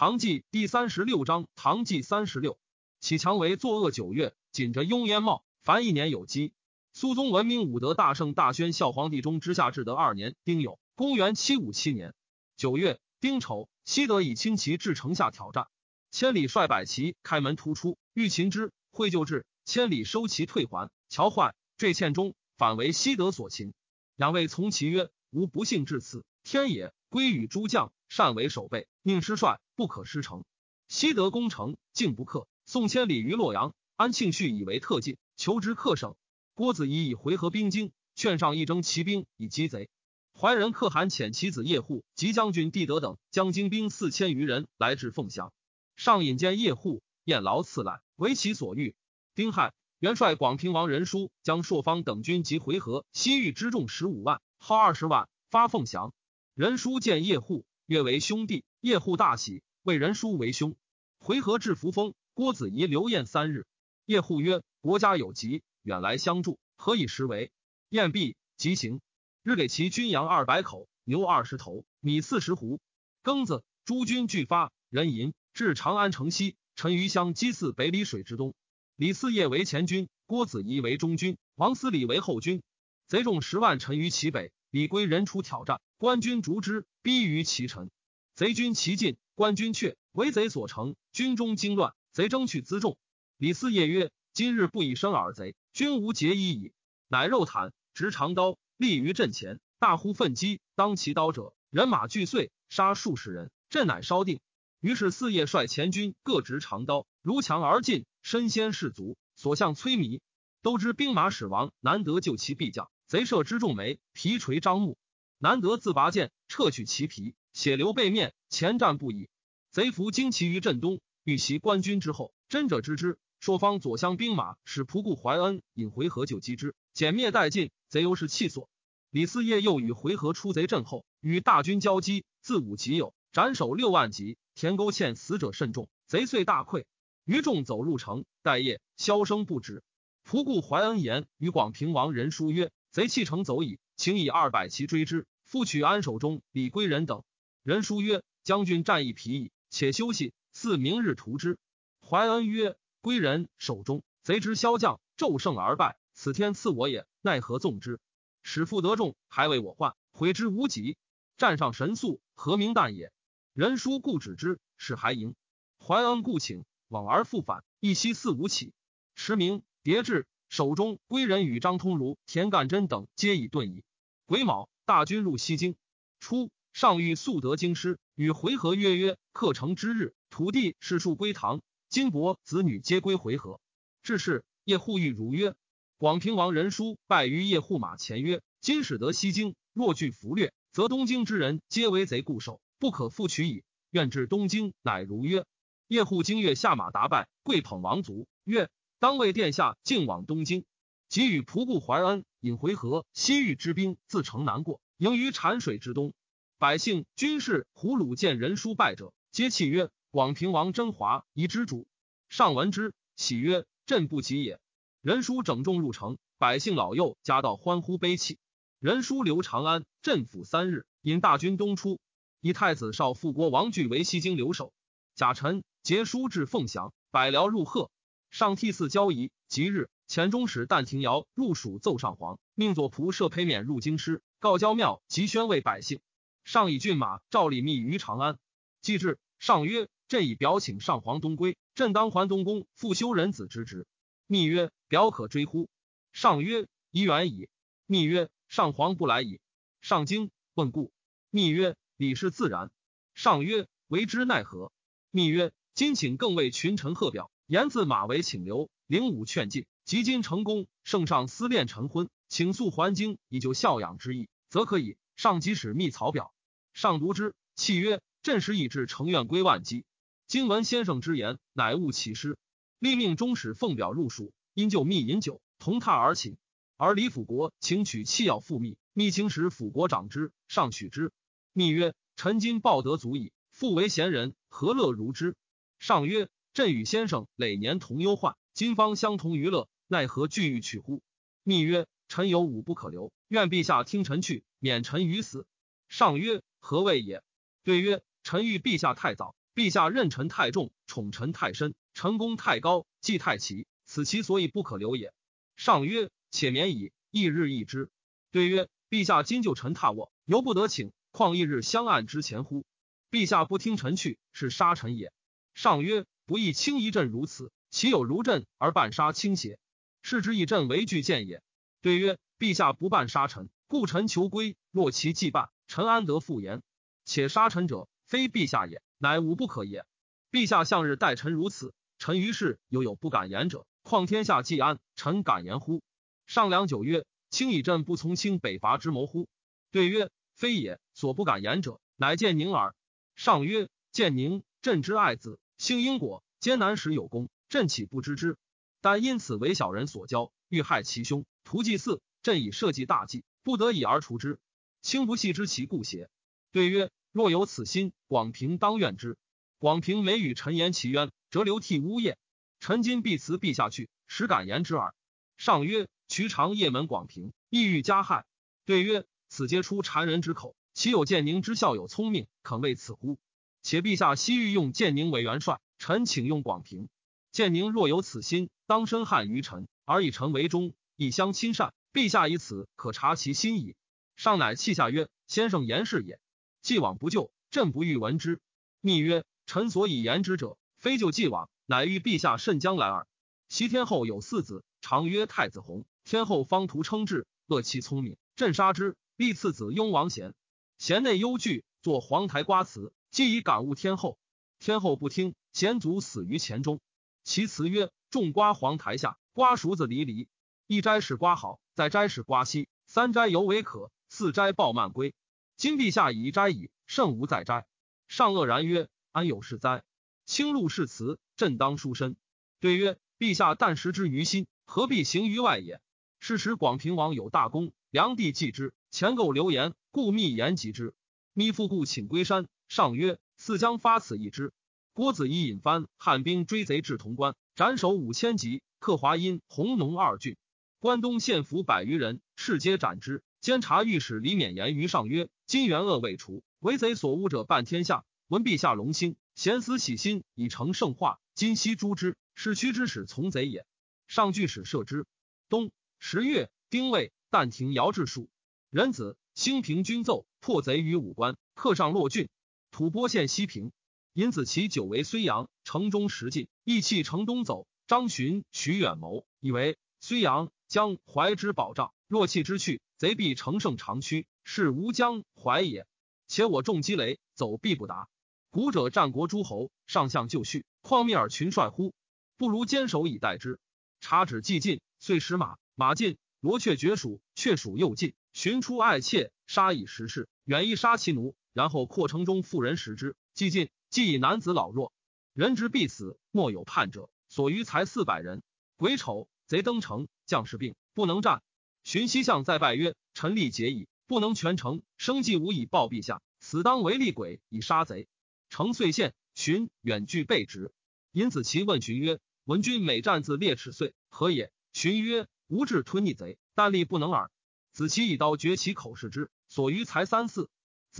唐纪第三十六章，唐纪三十六，启强为作恶九月，紧着雍烟帽，凡一年有基。苏宗文明武德大圣大宣孝皇帝中之下至德二年丁酉，公元七五七年九月丁丑，西德以轻骑至城下挑战，千里率百骑开门突出，欲擒之，会救至，千里收骑退还，乔坏，坠堑中，反为西德所擒。两位从其曰：“吾不幸至此，天也。”归与诸将，善为守备，宁失帅，不可失城。西德攻城，竟不克。宋千里于洛阳，安庆绪以为特进，求之克省。郭子仪以回纥兵精，劝上一征骑兵以击贼。怀仁可汗遣其子叶护及将军帝德等将精兵四千余人来至凤翔，上引荐叶护，宴劳赐来，为其所欲。丁亥，元帅广平王仁叔将朔方等军及回纥、西域之众十五万，号二十万，发凤翔。仁叔见叶护，约为兄弟。叶护大喜，为人叔为兄。回纥至扶风，郭子仪留宴三日。叶护曰：“国家有急，远来相助，何以实为？”宴毕，即行。日给其军羊二百口，牛二十头，米四十斛，庚子，诸军俱发，人吟至长安城西。陈余乡击泗北里水之东。李嗣业为前军，郭子仪为中军，王思礼为后军。贼众十万，陈于其北。李归人出挑战。官军逐之，逼于其城。贼军齐进，官军却，为贼所乘。军中惊乱，贼争取辎重。李四夜曰：“今日不以生尔贼，君无节衣矣。”乃肉坦，执长刀，立于阵前，大呼奋击。当其刀者，人马俱碎，杀数十人。阵乃稍定。于是四夜率前军各执长刀，如墙而进，身先士卒，所向摧靡。都知兵马使亡，难得救其必将。贼射之重眉，皮垂张目。难得自拔剑，撤去其皮，血流背面，前战不已。贼伏旌旗于镇东，欲袭官军之后。真者知之，朔方左厢兵马使仆固怀恩引回纥救击之，歼灭殆尽。贼犹是气所。李嗣业又与回纥出贼阵后，与大军交击，自武即有，斩首六万级。田沟欠死者甚众，贼遂大溃。余众走入城，待夜，箫声不止。仆固怀恩言与广平王仁书曰：“贼弃城走矣。”请以二百骑追之，复取安守中、李归仁等。人书曰：“将军战役疲矣，且休息，似明日图之。”怀恩曰：“归仁守中，贼之骁将，骤胜而败，此天赐我也，奈何纵之？使复得众，还为我患，悔之无及。战上神速，何明旦也？”人书故止之，使还营。怀恩故请往而复返，一夕四五起。时明，迭至，手中归人与张通儒、田干真等皆已遁矣。癸卯，大军入西京。初，上谕速得京师，与回纥约曰：克成之日，土地士庶归唐，金帛子女皆归回纥。至是，叶护欲如曰：广平王仁叔败于叶护马前曰：今使得西京，若据俘掠，则东京之人皆为贼固守，不可复取矣。愿至东京。乃如曰。叶护经月下马，达拜，跪捧王族，曰：当为殿下进往东京。即与仆固怀恩引回纥、西域之兵自城南过，迎于产水之东。百姓、军士、胡虏见人书败者，皆泣曰：“广平王真华宜之主。”上闻之，喜曰：“朕不及也。”人书整众入城，百姓老幼夹道欢呼悲泣。人书留长安镇抚三日，引大军东出，以太子少傅国王据为西京留守。贾臣结书至凤翔，百僚入贺，上替祀交仪。即日。前中使但廷尧入蜀奏上皇，命左仆射裴冕入京师，告交庙及宣慰百姓。上以骏马召李密于长安。既至，上曰：“朕以表请上皇东归，朕当还东宫复修仁子之职。”密曰：“表可追乎？”上曰：“宜远矣。”密曰：“上皇不来矣。”上惊，问故。密曰：“礼是自然。”上曰：“为之奈何？”密曰：“今请更为群臣贺表，言自马为请留，灵武劝进。”及今成功，圣上思恋成婚，请速还京以就孝养之意，则可以。上即使密草表，上读之，契曰：“朕时已至，成愿归万机。今闻先生之言，乃悟其师。立命中使奉表入蜀，因就密饮酒，同榻而寝。而李辅国请取契要复密，密请使辅国长之，上取之。密曰：‘臣今报德足矣，复为贤人，何乐如之？’上曰：‘朕与先生累年同忧患，今方相同娱乐。’奈何俱欲去乎？密曰：“臣有五不可留，愿陛下听臣去，免臣于死。”上曰：“何谓也？”对曰：“臣欲陛下太早，陛下任臣太重，宠臣太深，臣功太高，祭太齐，此其所以不可留也。上曰：且免矣，一日一之。对曰：陛下今就臣踏卧，犹不得请，况一日相案之前乎？陛下不听臣去，是杀臣也。上曰：不亦轻一阵如此，岂有如朕而半杀轻邪？是之以朕为惧见也。对曰：陛下不半杀臣，故臣求归。若其既半，臣安得复言？且杀臣者，非陛下也，乃吾不可也。陛下向日待臣如此，臣于是犹有不敢言者，况天下既安，臣敢言乎？上良久曰：卿以朕不从卿北伐之谋乎？对曰：非也。所不敢言者，乃见宁耳。上曰：见宁，朕之爱子，幸因果，艰难时有功，朕岂不知之？但因此为小人所教，欲害其兄，图祭祀。朕以社稷大计，不得已而除之。卿不系之其故邪？对曰：若有此心，广平当怨之。广平每与臣言其冤，则流涕呜咽。臣今必辞陛下去，实敢言之耳。上曰：渠长夜门广平，意欲加害。对曰：此皆出谗人之口。岂有建宁之孝友聪明，肯为此乎？且陛下昔欲用建宁为元帅，臣请用广平。建宁若有此心，当深汉于臣，而以臣为忠，以相亲善。陛下以此可察其心矣。上乃泣下曰：“先生言是也。既往不咎，朕不欲闻之。”密曰：“臣所以言之者，非就既往，乃欲陛下慎将来耳。”袭天后有四子，常曰太子弘。天后方图称制，恶其聪明，朕杀之。立次子雍王贤。贤内忧惧，作黄台瓜辞，既以感悟天后。天后不听，贤祖死于前中。其辞曰：“种瓜黄台下，瓜熟子离离。一摘是瓜好，再摘是瓜稀。三摘犹为可，四摘抱蔓归。今陛下已摘矣，甚无再摘。”上愕然曰：“安有是哉？清禄是辞，朕当书身。”对曰：“陛下但食之于心，何必行于外也？”是时广平王有大功，梁帝忌之，前构流言。故密言及之，密父故请归山。上曰：“似将发此一之。”郭子仪引藩，汉兵追贼至潼关，斩首五千级。克华阴、弘农二郡，关东县府百余人，士皆斩之。监察御史李勉言于上曰：“今元恶未除，为贼所污者半天下。闻陛下隆兴，贤思喜心，以成圣化。今夕诛之，是屈之使从贼也。”上据使射之。冬十月，丁未，但庭遥制数人子。兴平军奏破贼于武关，克上洛郡，吐蕃县西平。尹子奇久为睢阳，城中食尽，意弃城东走。张巡、徐远谋，以为睢阳将怀之保障，若弃之去，贼必乘胜长驱，是无将怀也。且我众积雷，走必不达。古者战国诸侯，上相就绪，况密尔群帅乎？不如坚守以待之。察止既尽，遂使马，马尽，罗雀绝属，雀属又尽。寻出爱妾，杀以食事，远亦杀其奴，然后扩城中妇人食之。既尽，既以男子老弱，人之必死，莫有叛者。所余才四百人。癸丑，贼登城，将士病，不能战。荀西相再拜曰：“臣力竭矣，不能全城，生计无以报陛下，此当为厉鬼以杀贼。”城遂陷。荀远拒备职。尹子奇问荀曰：“闻君每战自列齿碎，何也？”荀曰：“吾志吞逆贼，但力不能耳。”子期以刀绝其口视之，所余才三四。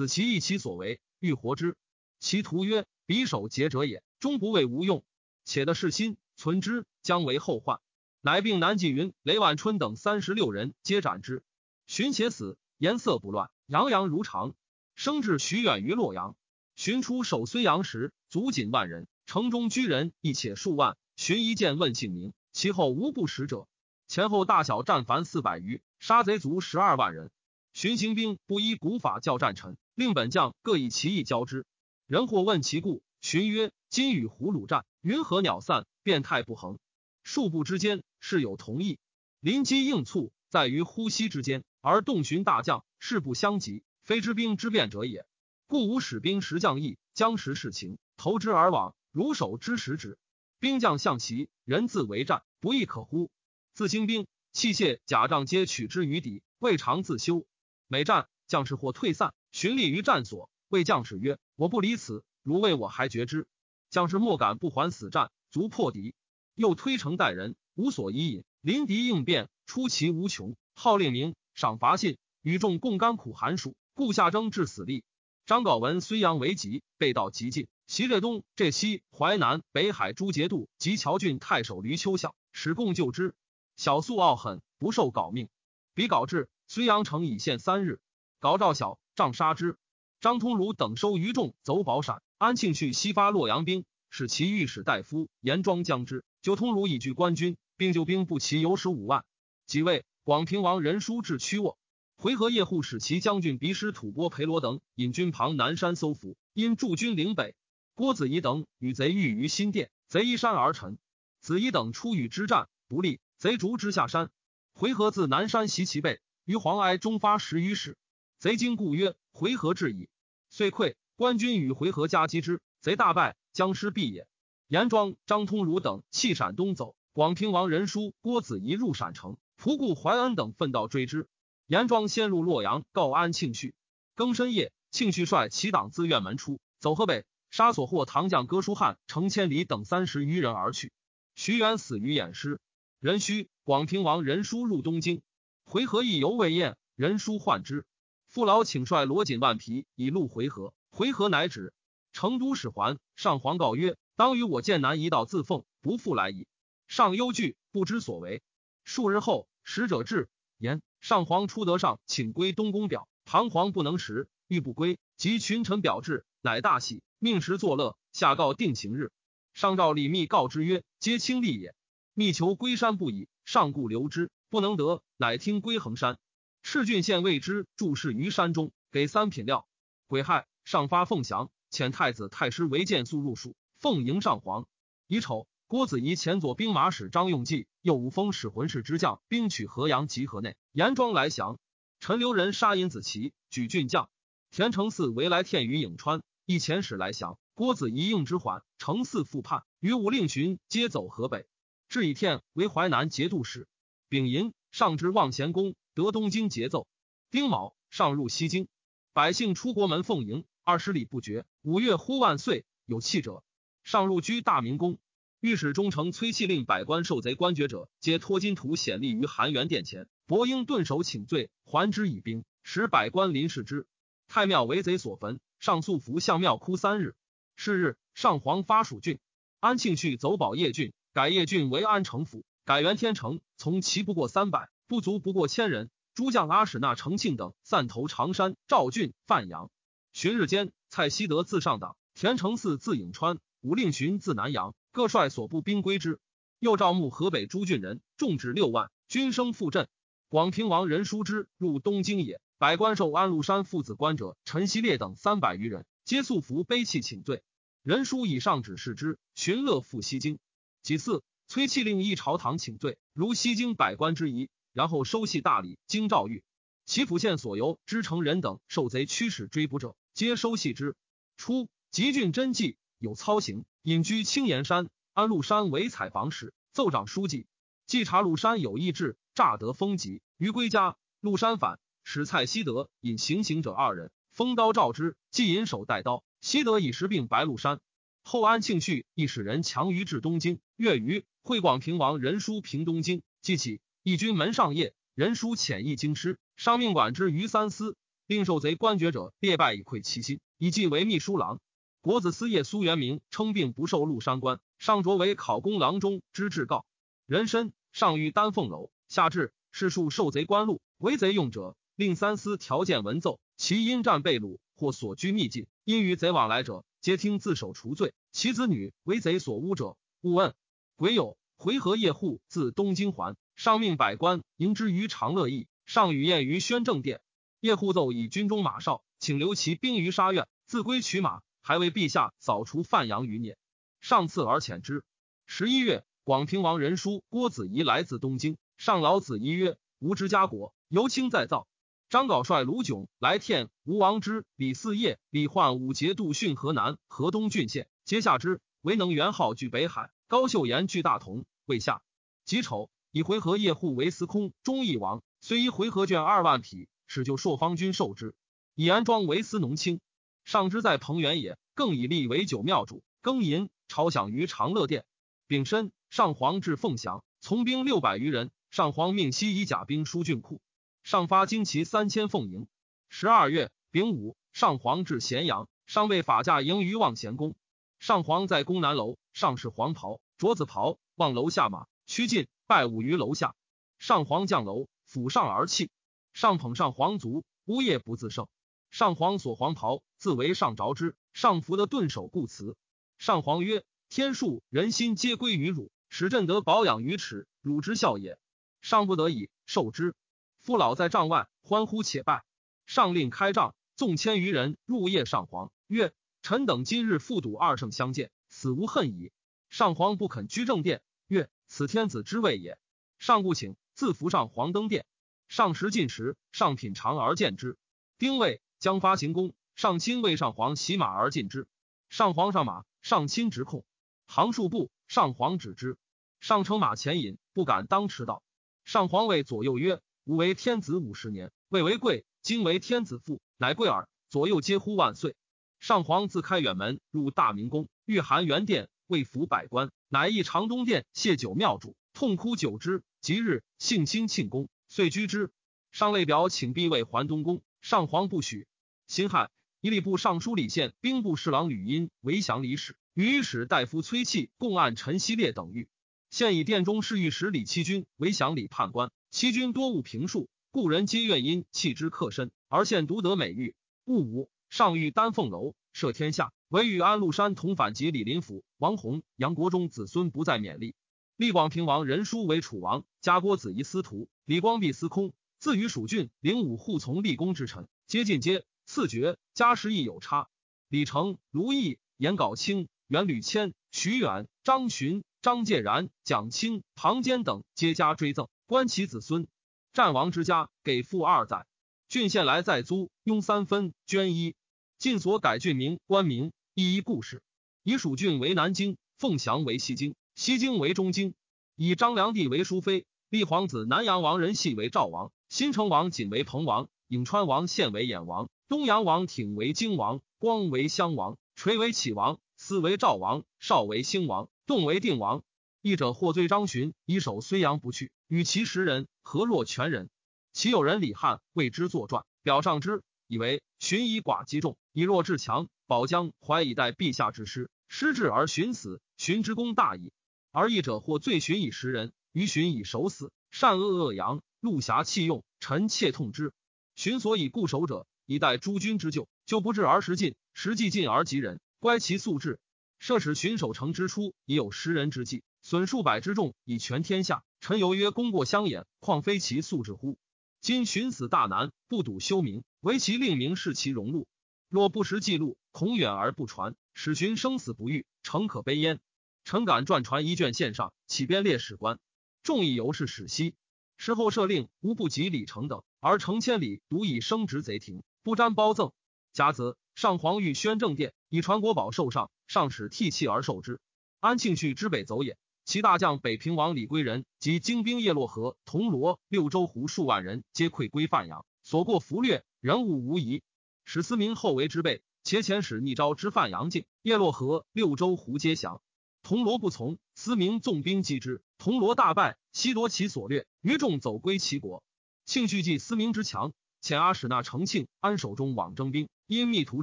子其意其所为，欲活之。其徒曰：“匕首节者也，终不为无用。且的是心，存之，将为后患。”乃并南纪云、雷万春等三十六人，皆斩之。荀且死，颜色不乱，洋洋如常。生至许远于洛阳。荀出守睢阳时，卒仅万人，城中居人亦且数万。寻一见问姓名，其后无不识者。前后大小战凡四百余。杀贼卒十二万人，寻行兵不依古法教战臣，令本将各以其意交之。人或问其故，荀曰：“今与胡虏战，云何鸟散，变态不恒。数步之间，事有同意。临机应促，在于呼吸之间。而动寻大将，事不相及，非知兵之变者也。故吾使兵时将意，将时事情，投之而往，如守之时止。兵将象棋，人自为战，不亦可乎？自兴兵。”器械甲仗皆取之于敌，未尝自修。每战将士或退散，寻立于战所，谓将士曰：“我不离此，如为我还绝之。”将士莫敢不还死战，足破敌。又推城待人，无所依引，临敌应变，出奇无穷。号令名，赏罚信，与众共甘苦寒暑，故下征至死力。张镐闻睢阳为急，被道极尽，袭浙东、浙西、淮南、北海诸节度及谯郡太守闾丘相，使共救之。小素傲狠，不受稿命。比镐至，睢阳城已陷三日。稿赵小杖杀之。张通儒等收余众，走保陕。安庆绪西发洛阳兵，使其御史大夫严庄将之。九通儒以拒官军，并救兵不齐有十五万。即位，广平王任叔至曲沃。回纥叶护使其将军鼻师吐蕃裴罗等引军旁南山搜伏，因驻军岭北。郭子仪等与贼遇于新店，贼依山而沉。子仪等出与之战不利，贼逐之下山。回纥自南山袭其背，于黄崖中发十余矢。贼惊故曰：“回纥至矣。”遂溃。官军与回纥夹击之，贼大败，将师毙也。严庄、张通儒等弃陕东走。广平王仁叔、郭子仪入陕城，仆固怀恩等奋道追之。严庄先入洛阳，告安庆绪。更深夜，庆绪率其党自院门出，走河北，杀所获唐将哥舒翰、程千里等三十余人而去。徐元死于偃师。仁戌，广平王仁叔入东京，回纥意犹未宴，任书患之。父老请率罗锦万匹以路回纥。回纥乃止。成都使还，上皇告曰：“当与我剑南一道自奉，不复来矣。”上忧惧，不知所为。数日后，使者至，言上皇出得上，请归东宫表。唐皇不能食，欲不归，及群臣表至，乃大喜，命时作乐。下告定行日。上诏李密告之曰：“皆卿立也。”密求归山不已，上故留之，不能得，乃听归衡山。赤郡县谓之注释于山中，给三品料。癸亥。上发凤翔，遣太子太师为谏速入蜀，奉迎上皇。乙丑，郭子仪前左兵马使张用济，右五峰使浑氏之将兵取河阳及河内。严庄来降，陈留人杀尹子奇，举郡将。田承嗣为来天于颍川，一遣使来降。郭子仪应之缓，承嗣复叛，与武令荀皆走河北。至以天为淮南节度使。丙寅，上至望贤宫，得东京节奏。丁卯，上入西京，百姓出国门奉迎。二十里不绝。五月呼万岁，有气者上入居大明宫。御史中丞崔器令百官受贼官爵者，皆托金土显立于含元殿前。伯英顿首请罪，还之以兵，使百官临视之。太庙为贼所焚，上素服向庙哭三日。是日，上皇发蜀郡，安庆绪走保邺郡，改邺郡为安城府，改元天城，从其不过三百，不足不过千人。诸将阿史那、成庆等散投常山、赵郡、范阳。旬日间，蔡希德自上党，田承嗣自颍川，武令荀自南阳，各率所部兵归之。又召募河北诸郡人，众至六万，军声复振。广平王任叔之入东京也，百官受安禄山父子官者陈希烈等三百余人，皆素服悲泣请罪。任叔以上指示之，寻乐赴西京。几次，崔弃令诣朝堂请罪，如西京百官之仪，然后收系大礼，京诏谕。其府县所由知城人等受贼驱使追捕者。皆收系之。初，吉郡真迹有操行，隐居青岩山。安禄山为采访使，奏长书记。稽查禄山有意志，诈得封疾，于归家。禄山反，使蔡希德引行刑者二人，封刀召之。既引手带刀，希德以时病白禄山。后安庆绪亦使人强于至东京。月余，会广平王任叔平东京，即起义军门上夜，人书遣意京师，上命管之于三司。令受贼官爵者列拜以馈其心，以记为秘书郎。国子司业苏元明称病不受禄山官，上擢为考功郎中之至告。人参上遇丹凤楼，下至是数受贼官禄，为贼用者，令三司条件文奏。其因战被掳或所居秘境，因与贼往来者，皆听自首除罪。其子女为贼所诬者，勿问。癸酉，回纥夜户自东京还，上命百官迎之于长乐邑，上与宴于宣政殿。叶护奏以军中马少，请留其兵于沙苑，自归取马，还为陛下扫除范阳余孽。上赐而遣之。十一月，广平王仁叔郭子仪来自东京，上老子仪曰：“吾之家国，由卿再造。”张镐率卢炯来天吴王之、李嗣业、李焕五节度训河南、河东郡县，皆下之。唯能元号据北海，高秀言据大同，未下。己丑，以回纥叶护为司空、忠义王，虽一回纥卷二万匹。使就朔方军受之，以安庄为司农卿。上之在彭原也，更以立为九庙主。更寅，朝享于长乐殿。丙申，上皇至凤翔，从兵六百余人。上皇命西以甲兵疏郡库。上发旌旗三千奉迎。十二月，丙午，上皇至咸阳，上被法驾迎于望贤宫。上皇在宫南楼，上是黄袍，着紫袍，望楼下马，趋近拜舞于楼下。上皇降楼，俯上而泣。上捧上皇足，呜咽不自胜。上皇所黄袍，自为上着之。上服的顿首故辞。上皇曰：“天数人心皆归于汝，使朕得保养于耻，汝之孝也。上不得已受之。父老在帐外，欢呼且拜。上令开帐，纵千余人入夜上皇，曰：‘臣等今日复睹二圣相见，死无恨矣。’上皇不肯居正殿，曰：‘此天子之位也。’上不请。”自扶上皇登殿，上食进食，上品尝而见之。丁未，将发行宫，上亲为上皇骑马而进之。上皇上马，上亲直控，行数步，上皇止之。上乘马前引，不敢当驰道。上皇谓左右曰：“吾为天子五十年，未为贵，今为天子父，乃贵耳。”左右皆呼万岁。上皇自开远门，入大明宫，御寒元殿，为服百官，乃诣长东殿谢酒庙主，痛哭久之。即日，幸亲庆功，遂居之。上谓表请必为还东宫，上皇不许。辛亥，以礼部尚书李宪、兵部侍郎吕殷为降礼使，与使大夫崔器共按陈希烈等谕。现以殿中侍御史李七军为降礼判官。七军多务评述，故人皆愿因弃之克身，而现独得美誉。戊午，上御丹凤楼，赦天下，唯与安禄山同反及李林甫、王弘、杨国忠子孙不再勉励。立广平王仁叔为楚王，加郭子仪司徒，李光弼司空。自与蜀郡灵武护从立功之臣，皆进阶赐爵，家世亦有差。李成、卢毅、颜杲卿、袁吕谦、徐远、张巡、张介然、蒋钦、庞坚等皆加追赠，观其子孙。战王之家给付二载，郡县来再租，庸三分，捐一。晋所改郡名官名，一一故事。以蜀郡为南京，凤翔为西京。西京为中京，以张良帝为淑妃，立皇子南阳王仁系为赵王，新城王仅为彭王，颍川王献为衍王，东阳王挺为京王，光为襄王，垂为启王，思为赵王，少为兴王，动为定王。义者获罪张巡，以守睢阳不去，与其十人，何若全人？其有人李汉为之作传，表上之，以为荀以寡击众，以弱制强。保将怀以待陛下之师，失志而寻死，荀之功大矣。而义者或罪寻以食人，于寻以守死，善恶恶扬，陆侠弃用，臣妾痛之。寻所以固守者，以待诸君之救，救不至而时尽，时既尽而及人，乖其素质。设使寻守城之初，已有食人之计，损数百之众，以全天下。臣犹曰功过相掩，况非其素质乎？今寻死大难，不睹修明，唯其令名视其荣禄。若不识记录，恐远而不传，使寻生死不遇，诚可悲焉。臣敢撰传一卷献上，起编列史官。众议由是史希。事后设令，无不及李成等，而成千里，独以升职贼庭，不沾褒赠。甲子，上皇欲宣正殿，以传国宝受上，上使涕泣而受之。安庆绪之北走也，其大将北平王李归仁及精兵叶洛河、铜锣、六州湖数万人，皆溃归范阳，所过俘掠，人物无疑。使思明后为之备，且遣使逆招之范阳境，叶洛河、六州胡皆降。铜锣不从，思明纵兵击之，铜锣大败，悉夺其所掠，余众走归齐国。庆绪计思明之强，遣阿史那成庆安守中往征兵，因密图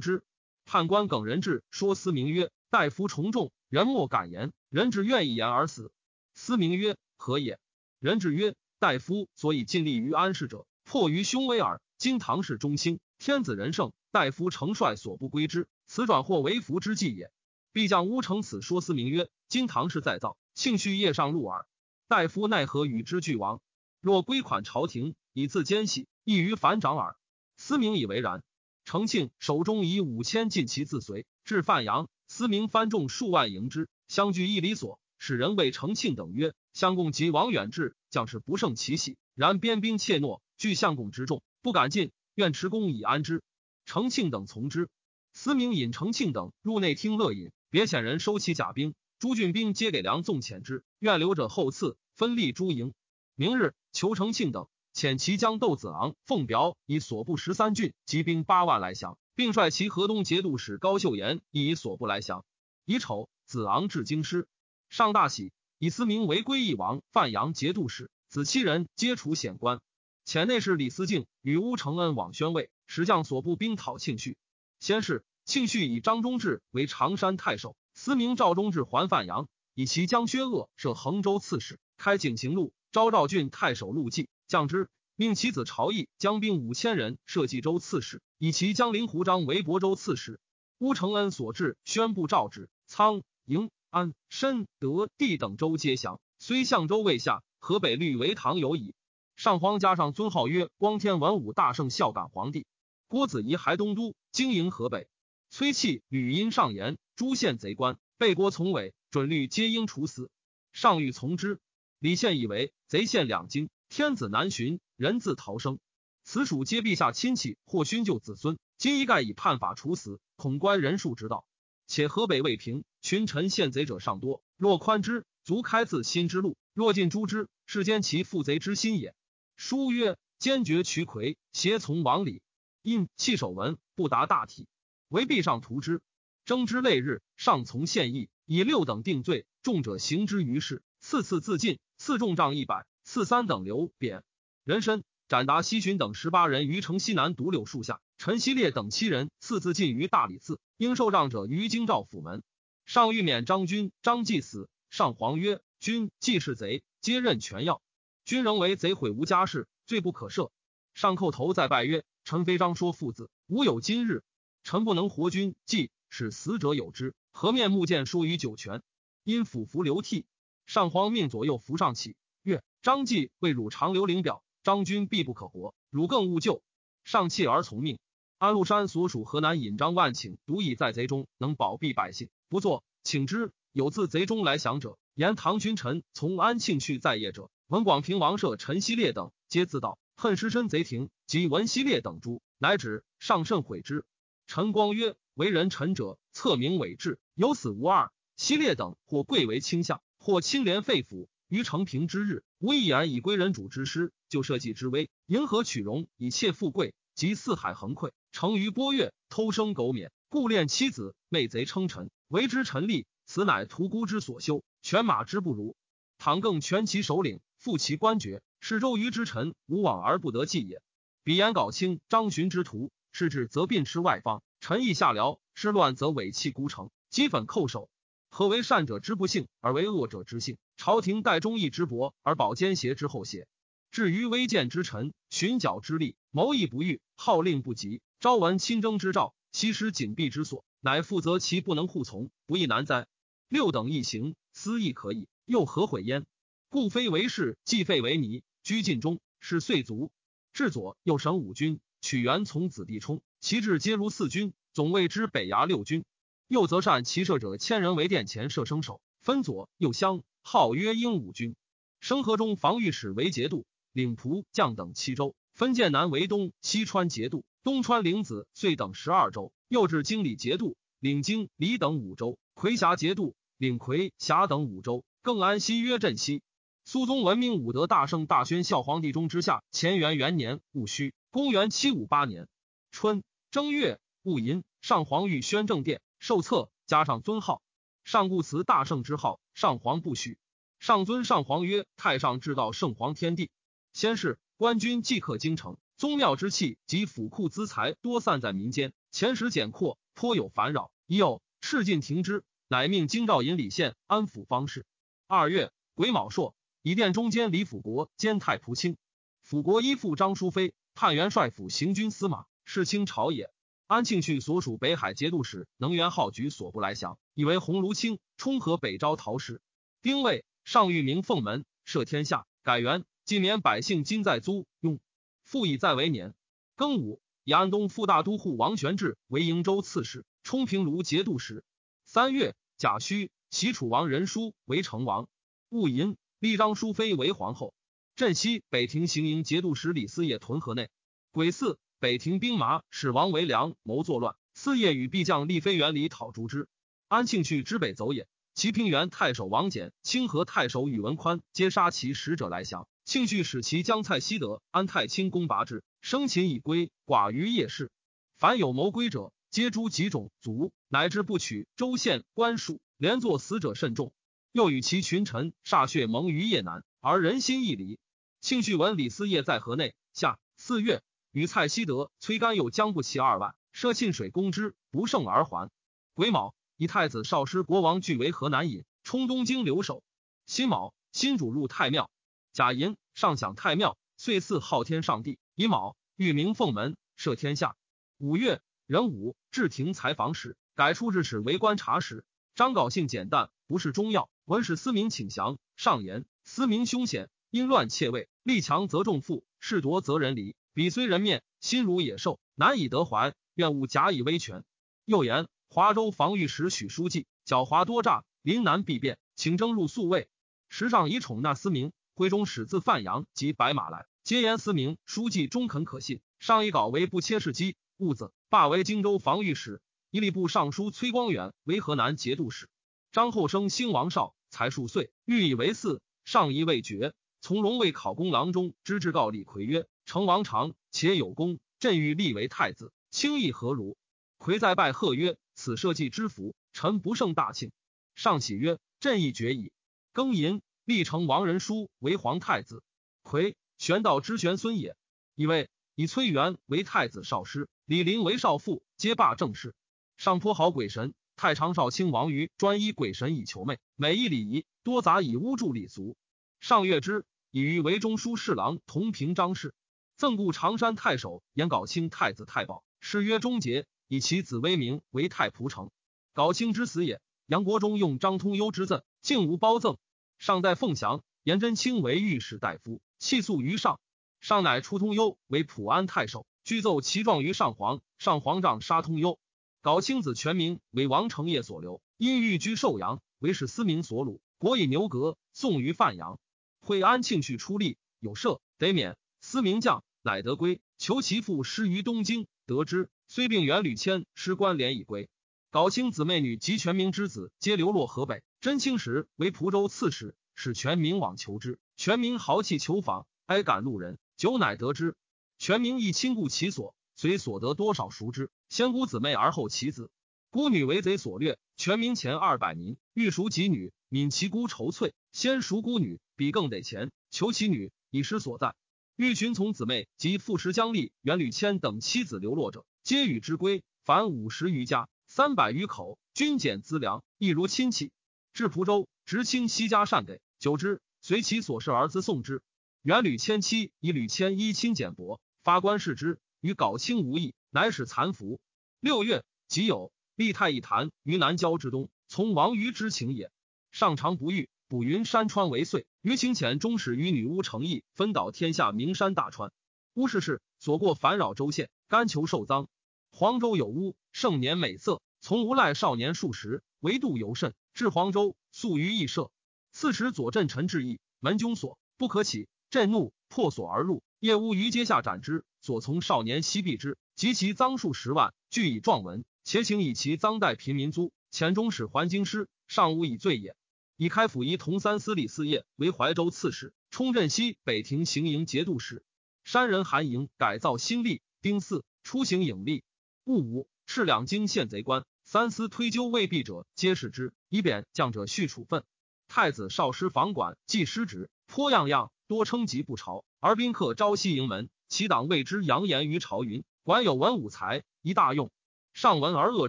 之。判官耿仁志说思明曰：“大夫从众，人莫敢言。仁志愿一言而死。”思明曰：“何也？”仁志曰：“大夫所以尽力于安氏者，迫于凶危耳。今唐氏中兴，天子仁圣，大夫成帅所不归之，此转祸为福之计也。”必将乌承此说思明曰：“今唐氏再造，庆绪夜上路耳。大夫奈何与之俱亡？若归款朝廷，以自奸细，易于反掌耳。”思明以为然。承庆手中以五千进其自随至范阳，思明番众数万迎之，相距一里所，使人谓承庆等曰：“相公及王远志将士不胜其喜，然边兵怯懦，惧相公之众，不敢进，愿持公以安之。”承庆等从之。思明引承庆等入内厅乐饮。别遣人收其甲兵，诸郡兵皆给粮纵遣之，愿留者后赐，分立诸营。明日，求成庆等遣其将窦子昂、奉表以所部十三郡集兵八万来降，并率其河东节度使高秀岩以所部来降。乙丑，子昂至京师，上大喜，以思明为归义王、范阳节度使，子七人皆除显官。遣内侍李思敬与乌承恩往宣慰，使将所部兵讨庆绪。先是。庆绪以张忠志为常山太守，司明赵忠志还范阳，以其将薛鄂设衡州刺史，开景行路，昭赵郡太守陆绩降之，命其子朝义将兵五千人设冀州刺史，以其将领胡章为亳州刺史。乌承恩所至，宣布诏旨，苍、营、安、深、德、地等州皆降。虽相州未下，河北律为唐有矣。上皇加上尊号曰光天文武大圣孝感皇帝。郭子仪还东都，经营河北。崔器、吕因上言，诸县贼官被郭从伟，准律皆应处死。上欲从之，李宪以为贼县两京，天子难寻，人自逃生。此属皆陛下亲戚或勋就子孙，今一概以判法处死，恐官人数之道。且河北未平，群臣陷贼者尚多。若宽之，足开自新之路；若尽诛之，是兼其负贼之心也。书曰：坚决渠魁，协从王礼。因弃守文，不达大体，为壁上图之。征之累日，上从献议，以六等定罪，重者刑之于世，次次自尽，次重杖一百，次三等流贬。人参、斩达、西巡等十八人于城西南独柳树下。陈希烈等七人次自尽于大理寺。应受杖者于京兆府门。上欲免张军、张继死，上皇曰：君既是贼，皆任权要。君仍为贼毁无家事，罪不可赦。上叩头再拜曰：“臣非张说父子，吾有今日。臣不能活君，既使死者有之，何面目见说于九泉？”因俯伏流涕。上皇命左右扶上起，曰：“张继为汝长留灵表，张君必不可活，汝更勿救。”上泣而从命。安禄山所属河南尹张万顷独以在贼中能保庇百姓，不作，请之。有自贼中来降者，言唐君臣从安庆去在业者。文广平王舍陈希烈等皆自道，恨失身贼庭及文希烈等诸，乃止上甚悔之。陈光曰：为人臣者，侧名伪志，有死无二。希烈等或贵为卿相，或清廉废府。于成平之日，无一言以归人主之师，就社稷之危，迎合取荣，以窃富贵，及四海横溃，成于波月，偷生苟免，故恋妻子，媚贼称臣，为之臣立。此乃屠孤之所修，犬马之不如。倘更全其首领。复其官爵，是周瑜之臣，无往而不得计也。彼言杲清、张巡之徒，是至则并吃外方，臣意下辽；失乱则委弃孤城，积粉寇守。何为善者之不幸，而为恶者之幸？朝廷待忠义之薄，而保奸邪之后邪？至于微贱之臣，寻剿之力，谋议不遇，号令不及，朝闻亲征之兆，其实紧闭之所，乃负责其不能护从，不亦难哉？六等一行，私亦可以，又何悔焉？故非为士，既废为尼，居晋中，是岁卒。至左右省五军，取元从子弟冲，其志皆如四军，总谓之北衙六军。右则善骑射者千人为殿前射生手，分左右乡，号曰英五军。生河中防御使为节度，领仆将等七州，分剑南为东西川节度，东川领子遂等十二州。又至经理节度，领经李等五州，魁峡节度，领魁峡等五州，更安西曰镇西。苏宗文明武德大圣大宣孝皇帝中之下，乾元元年戊戌，公元七五八年春正月戊寅，上皇御宣正殿受册，加上尊号。上故辞大圣之号，上皇不许。上尊上皇曰：“太上至道圣皇天地。”先是，官军即刻京城，宗庙之器及府库资财多散在民间，前时简阔，颇有烦扰。已有赤禁停之，乃命京兆尹李宪安抚方士。二月癸卯朔。以殿中间李辅国兼太仆卿，辅国依附张淑妃，判元帅府行军司马，是清朝野。安庆绪所属北海节度使能元浩举所不来降，以为鸿胪卿，冲河北招陶师。丁未，上谕明凤门，赦天下，改元，今年百姓今在租用。复以在为年。庚午，以安东副大都护王玄志为瀛州刺史，冲平卢节度使。三月，甲戌，齐楚王仁叔为成王。戊寅。立张淑妃为皇后。镇西北庭行营节度使李思业屯河内。癸巳，北庭兵马使王维良谋作乱，思业与必将立飞元里讨诛之。安庆绪之北走也。齐平原太守王翦、清河太守宇文宽皆杀其使者来降。庆绪使其将蔡希德、安太清攻拔之，生擒已归，寡于夜市。凡有谋归者，皆诛几种族，乃至不取州县官属，连坐死者甚众。又与其群臣歃血盟于邺南，而人心亦离。庆绪闻李思业在河内。下四月，与蔡希德、崔干又将不齐二万，涉沁水攻之，不胜而还。癸卯，以太子少师国王据为河南尹，充东京留守。辛卯，辛主入太庙。甲寅，上享太庙，遂祀昊天上帝。乙卯，御明凤门，赦天下。五月，壬午，置廷采访使，改出日使为观察使。张镐性简淡，不是中药。闻使司明请降，上言司明凶险，因乱窃位，力强则重负，势夺则人离。彼虽人面，心如野兽，难以得怀。愿勿假以威权。又言华州防御使许书记狡猾多诈，临难必变，请征入宿卫。时上以宠纳司明，徽中使自范阳及白马来，皆言司明书记中肯可信。上以稿为不切事机，兀子罢为荆州防御使，以吏部尚书崔光远为河南节度使。张后生兴王少才数岁，欲以为嗣，上仪未决。从容为考功郎中，知至告李逵曰：“成王长，且有功，朕欲立为太子。”轻易何如？魁再拜贺曰：“此社稷之福，臣不胜大庆。”上喜曰：“朕亦决矣。”庚寅，立成王仁书为皇太子。魁，玄道之玄孙也。以为以崔元为太子少师，李陵为少傅，皆罢政事。上颇好鬼神。太常少卿王瑜专依鬼神以求媚，每一礼仪多杂以巫祝礼俗。上月之，以于为中书侍郎同平章事，赠故常山太守言杲卿太子太保。谥曰忠节，以其子威名为太仆丞。杲卿之死也。杨国忠用张通幽之赠，竟无褒赠。上代凤翔，颜真卿为御史大夫，弃诉于上。上乃出通幽为普安太守，具奏其状于上皇。上皇杖杀通幽。杲卿子全名为王承业所留，因寓居寿阳，为使司明所虏。国以牛革送于范阳。会安庆绪出力，有赦，得免。司明将，乃得归。求其父失于东京。得知，虽病元吕谦失官连已归。杲卿姊妹女及全明之子，皆流落河北。真清时为蒲州刺史，使全明往求之。全明豪气求访，哀感路人，久乃得知。全明亦亲顾其所，随所得多少赎之。先姑姊妹而后其子，孤女为贼所掠。全民前二百民，欲赎己女，悯其姑愁悴，先赎孤女，比更得钱，求其女，以失所在。欲寻从姊妹及父石姜立、袁吕谦等妻子流落者，皆与之归。凡五十余家，三百余口，均减资粮，亦如亲戚。至蒲州，直清西家善给，久之，随其所事儿子送之。元吕谦妻以吕谦衣亲简薄，发官视之，与杲卿无异，乃使残服。六月己酉，立太一坛于南郊之东，从王于之情也。上常不遇。补云山川为岁，于清浅终始与女巫成义，分岛天下名山大川。巫氏氏所过烦扰州县，甘求受赃。黄州有巫，盛年美色，从无赖少年数十，唯度尤甚。至黄州，宿于义舍。次时左镇陈志义门军锁不可起，震怒破锁而入，夜巫于阶下斩之。所从少年悉毙之，及其赃数十万，俱以状文，且请以其赃代贫民租。遣中使还京师，尚无以罪也。以开府仪同三司李嗣业为怀州刺史，冲镇西北庭行营节度使。山人韩营改造新立，丁巳出行影吏。戊午，赤两京县贼官，三司推究未必者，皆视之，以贬将者续处分。太子少师房管既失职，颇样样，多称疾不朝，而宾客朝夕迎门。其党谓之扬言于朝云：管有文武才，一大用。上闻而恶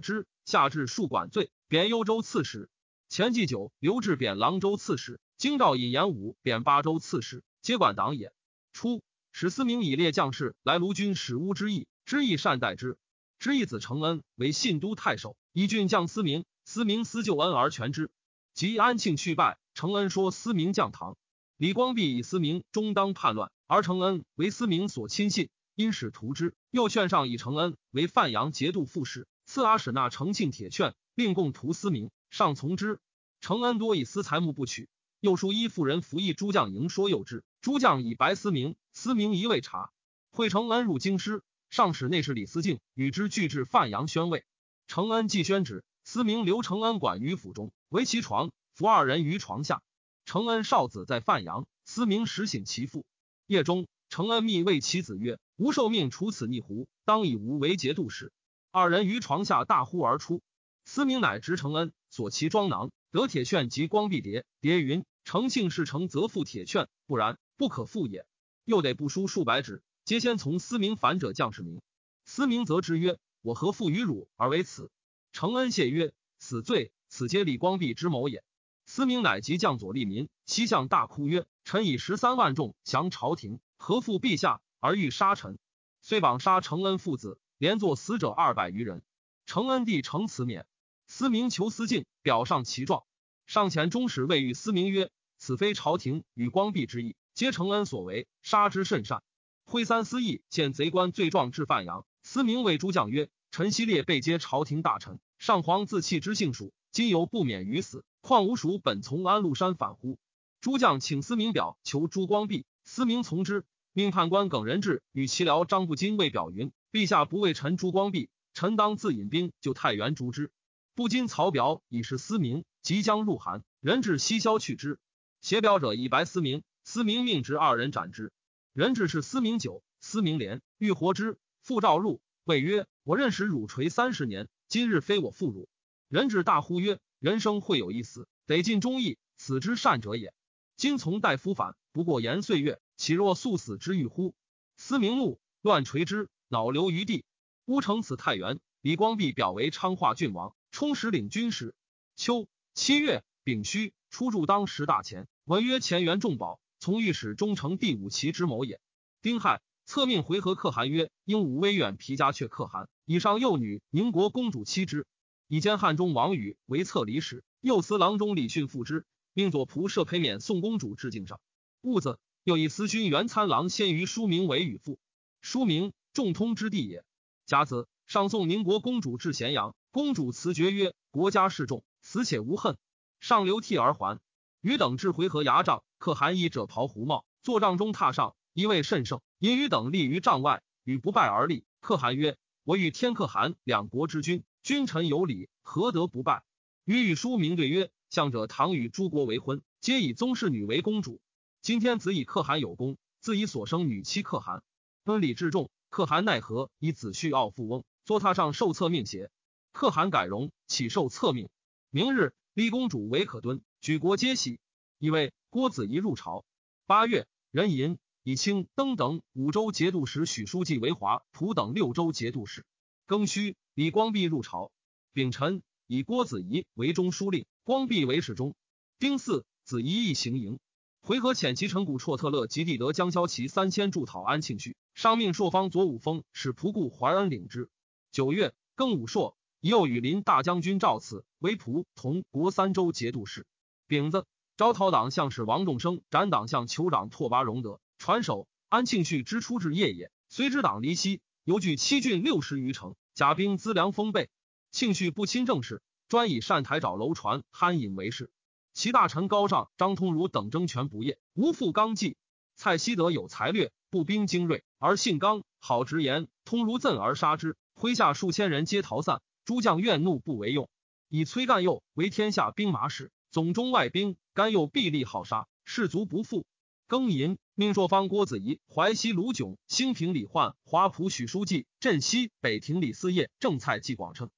之，下至数管罪，贬幽州刺史。前祭酒，刘志贬郎州刺史；京兆尹严武贬巴州刺史，皆管党也。初，史思明以列将士来卢军使乌之意，之意善待之。之义子承恩为信都太守，以郡将思明，思明思救恩而全之。及安庆去败，承恩说思明降唐。李光弼以思明终当叛乱，而承恩为思明所亲信，因使图之。又劝上以承恩为范阳节度副使，赐阿史那承庆铁券，并供图思明。上从之，承恩多以私财木不取。又书依妇人服役诸将营说诱之，诸将以白思明，思明一未察。会承恩入京师，上使内侍李思敬与之俱至范阳宣慰。承恩既宣旨，思明留承恩管于府中，为其床，扶二人于床下。承恩少子在范阳，思明时醒其父。夜中，承恩密谓其子曰：“吾受命除此逆胡，当以吾为节度使。”二人于床下大呼而出。思明乃执承恩。所其装囊得铁券及光壁牒，牒云：诚庆事成，则复铁券；不然，不可复也。又得不书数百纸，皆先从司明反者将士名。司明则之曰：我何负于汝而为此？承恩谢曰：死罪。此皆李光弼之谋也。司明乃即将左立民，西向大哭曰：“臣以十三万众降朝廷，何负陛下而欲杀臣？”遂绑杀承恩父子，连坐死者二百余人。承恩帝承此免。思明求思敬，表上其状。上前中使谓与思明曰：“此非朝廷与光弼之意，皆承恩所为，杀之甚善。”挥三思义，见贼官罪状至范阳。思明谓诸将曰：“臣希烈被接朝廷大臣，上皇自弃之幸属。”今犹不免于死，况吾属本从安禄山反乎？诸将请司明表求朱光弼，司明从之。命判官耿仁志与其僚张不金为表云：陛下不为臣朱光弼，臣当自引兵就太原诛之。不金曹表已是司明，即将入韩，仁志西消去之。写表者以白司明，司明命执二人斩之。仁志是司明久，司明廉欲活之，复召入，谓曰：我认识汝垂三十年，今日非我负汝。人至大呼曰：“人生会有一死，得尽忠义，死之善者也。今从大夫反，不过延岁月，岂若速死之欲乎？”思明怒，乱垂之，脑流于地。乌城此太原，李光弼表为昌化郡王，充实领军使。秋七月丙戌，出驻当时大前，文曰前元重宝，从御史中丞第五旗之谋也。丁亥，策命回纥可汗曰：“应武威远皮家阙可汗，以上幼女宁国公主妻之。”以兼汉中王宇为策离使，右司郎中李训复之，命左仆射裴勉宋公主致敬上。戊子，又以司勋元参郎先于书名为与父。书名仲通之地也。甲子，上送宁国公主至咸阳，公主辞爵曰：“国家事重，死且无恨。”上流涕而还。余等至回纥牙帐，可汗衣者袍胡帽，坐帐中榻上，一位甚盛。因余等立于帐外，与不拜而立。可汗曰：“我与天可汗两国之君。”君臣有礼，何得不拜？与与书明对曰：“向者唐与诸国为婚，皆以宗室女为公主。今天子以可汗有功，自以所生女妻可汗，恩礼至重。可汗奈何？以子婿傲富翁，坐榻上受册命邪？可汗改容，起受册命。明日立公主为可敦，举国皆喜。以为郭子仪入朝。八月，壬寅，以清登等五州节度使许书记为华普等六州节度使。庚戌。李光弼入朝，丙辰以郭子仪为中书令，光弼为侍中。丁巳，子仪亦行营。回纥遣其臣古绰特勒及地德江萧齐三千助讨安庆绪，上命朔方左武封使仆固怀恩领之。九月，庚午朔，又与林大将军赵此为仆同国三州节度使。丙子，招讨党项使王仲生斩党项酋长拓跋荣德，传首。安庆绪之初至夜也，随之党离西，犹据七郡六十余城。甲兵资粮丰备，庆绪不亲政事，专以善台找楼船酣饮为事。其大臣高尚、张通儒等争权不业，无复纲纪。蔡希德有才略，步兵精锐，而性刚，好直言。通儒赠而杀之，麾下数千人皆逃散。诸将怨怒，不为用。以崔干佑为天下兵马使，总中外兵。干佑臂力好杀，士卒不复。庚寅，命朔方郭子仪、淮西卢炯、兴平李焕、华普许书记、镇西北庭李嗣业、正蔡纪广称。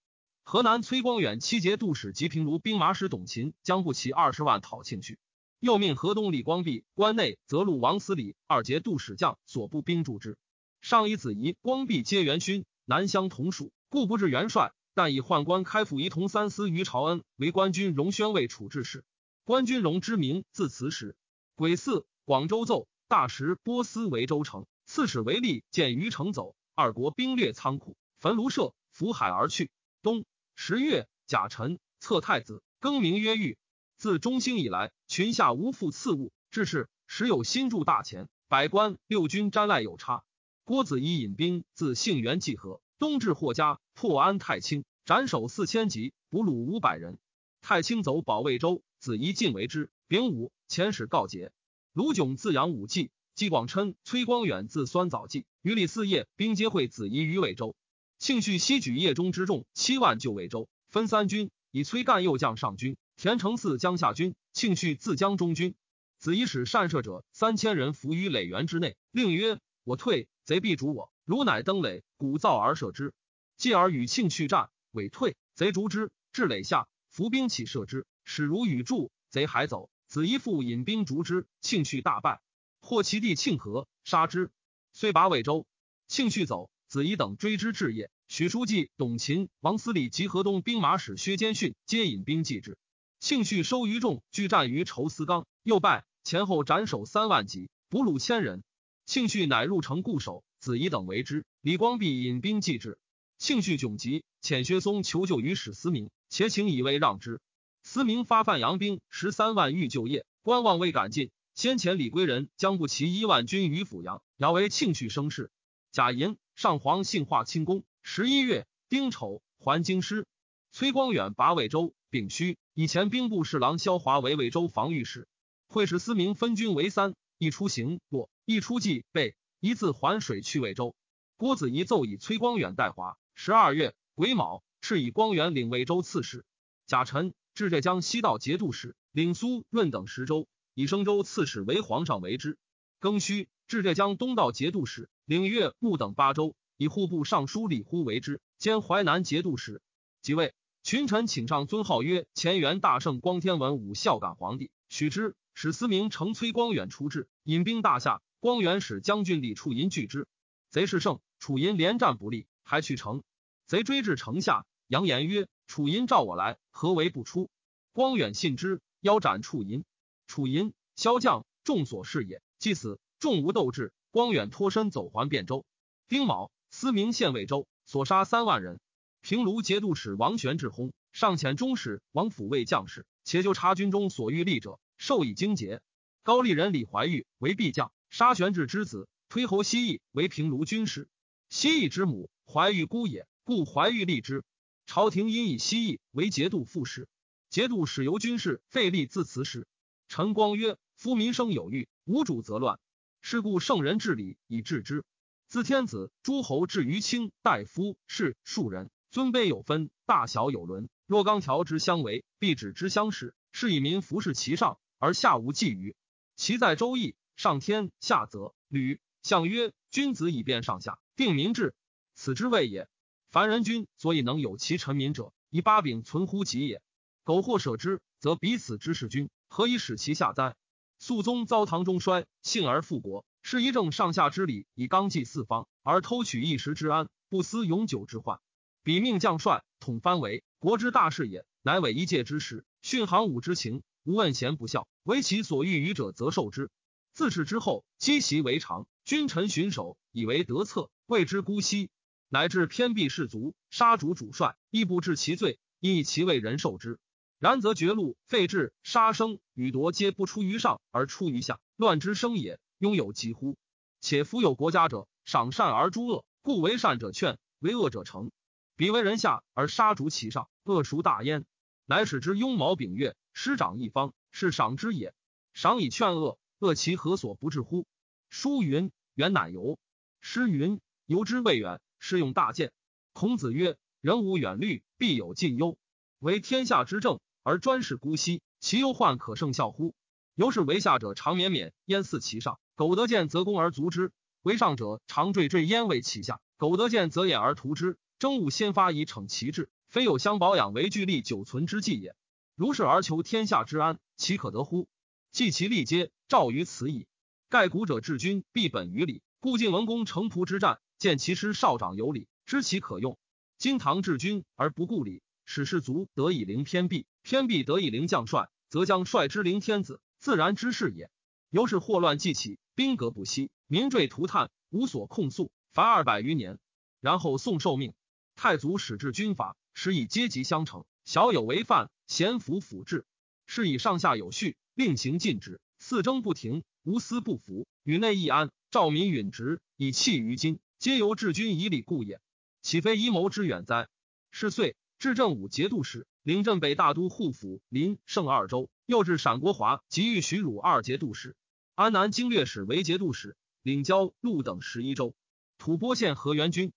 河南崔光远七节度使及平卢兵马使董勤将不齐二十万讨庆绪。又命河东李光弼、关内则路王思礼二节度使将所部兵助之。上以子仪、光弼皆元勋，南乡同属，故不至元帅。但以宦官开府仪同三司于朝恩为官军荣宣慰处置使。官军荣之名自此始。癸巳。广州奏大食波斯为州城，刺史为利见于城走，二国兵略仓库，焚庐舍，浮海而去。东十月甲辰，册太子，更名曰玉。自中兴以来，群下无复赐物，致是时有新铸大钱，百官六军瞻赖有差。郭子仪引兵自杏园济河，东至霍家，破安太清，斩首四千级，俘虏五百人。太清走保卫州，子仪进为之。丙午，遣使告捷。卢炯自杨武纪，纪广琛、崔光远自酸枣记，与李嗣业兵皆会子仪于魏州。庆绪西举叶中之众七万救魏州，分三军，以崔干右将上军，田承嗣将下军，庆绪自将中军。子仪使善射者三千人伏于垒垣之内，令曰：“我退，贼必逐我。如乃登垒，鼓噪而射之。继而与庆绪战，委退，贼逐之，至垒下，伏兵起射之，使如雨柱，贼还走。”子仪父引兵逐之，庆绪大败，获其弟庆和，杀之，遂拔魏州。庆绪走，子仪等追之至夜，许书记、董琴、王思礼及河东兵马使薛坚训皆引兵继之。庆绪收余众，拒战于仇思冈，又败，前后斩首三万级，俘虏千人。庆绪乃入城固守，子仪等为之。李光弼引兵继之。庆绪窘急，遣薛嵩求救于史思明，且请以为让之。思明发范阳兵十三万欲就业，观望未敢进。先前李归人将不齐一万军于阜阳，遥为庆绪生事。贾寅上皇幸化清宫。十一月丁丑，还京师。崔光远拔魏州，丙戌，以前兵部侍郎萧华为魏州防御使。会使思明分军为三，一出行洛，一出计备，一字环水去魏州。郭子仪奏以崔光远代华。十二月癸卯，敕以光远领魏州刺史。贾臣至浙江西道节度使，领苏润等十州，以升州刺史为皇上为之。庚戌，至浙江东道节度使，领越木等八州，以户部尚书李呼为之，兼淮南节度使。即位，群臣请上尊号曰乾元大圣光天文武孝感皇帝。许之，使思明乘崔光远出至，引兵大夏。光远使将军李处银拒之，贼势盛，楚银连战不利。还去城，贼追至城下，扬言曰：“楚银召我来，何为不出？”光远信之，腰斩楚银。楚银骁将，众所视也。既死，众无斗志。光远脱身走还汴州。丁卯，思明县魏州，所杀三万人。平卢节度使王玄志薨，上遣中使王府为将士，且就察军中所欲立者，授以荆节。高丽人李怀玉为裨将，杀玄志之子，推侯西义为平卢军师。西义之母。怀玉孤也，故怀玉立之。朝廷因以西义为节度副使，节度使由军事费力自辞时。陈光曰：“夫民生有欲，无主则乱。是故圣人治理以治之。自天子、诸侯至于卿大夫士庶人，尊卑有分，大小有伦。若刚条之相违，必止之相使。是以民服侍其上，而下无觊觎。其在周易，上天下则吕。相曰：君子以变上下，定民治。”此之谓也。凡人君所以能有其臣民者，以八柄存乎己也。苟或舍之，则彼此之事君，何以使其下哉？肃宗遭唐中衰，幸而复国，是一正上下之礼，以纲纪四方，而偷取一时之安，不思永久之患。彼命将帅统藩为国之大事也，乃委一介之时，训行武之情，无问贤不孝，唯其所欲与者，则受之。自是之后，积习为常，君臣巡守，以为得策，谓之姑息。乃至偏避士卒，杀主主帅，亦不治其罪，亦其为人受之。然则绝路废制杀生与夺，皆不出于上而出于下，乱之生也。拥有疾乎？且夫有国家者，赏善而诛恶，故为善者劝，为恶者惩。彼为人下而杀逐其上，恶孰大焉？乃使之拥毛秉月，师长一方，是赏之也。赏以劝恶，恶其何所不至乎？书云：“远乃游。”诗云：“游之未远。”是用大谏。孔子曰：“人无远虑，必有近忧。为天下之政，而专事姑息，其忧患可胜效乎？由是为下者常绵绵焉似其上，苟得见则攻而足之；为上者常惴惴焉为其下，苟得见则掩而图之。争务先发以逞其志，非有相保养为聚力久存之计也。如是而求天下之安，其可得乎？既其力皆兆于此矣。盖古者治军，必本于礼。故晋文公城濮之战。”见其师少长有礼，知其可用。今唐治军而不顾礼，使士卒得以凌偏僻，偏必得以凌将帅，则将帅之凌天子，自然之事也。由是祸乱既起，兵革不息，民坠涂炭，无所控诉，凡二百余年。然后宋受命，太祖始制军法，使以阶级相承，小有违犯，贤服辅治，是以上下有序，令行禁止，四征不停，无私不服，与内易安，赵民允直，以弃于今。皆由治军以礼故也，岂非阴谋之远哉？是岁，至正武节度使，领镇北大都护府临胜二州；又至陕国华及豫徐汝二节度使，安南经略使为节度使，领交陆等十一州。吐蕃县河源军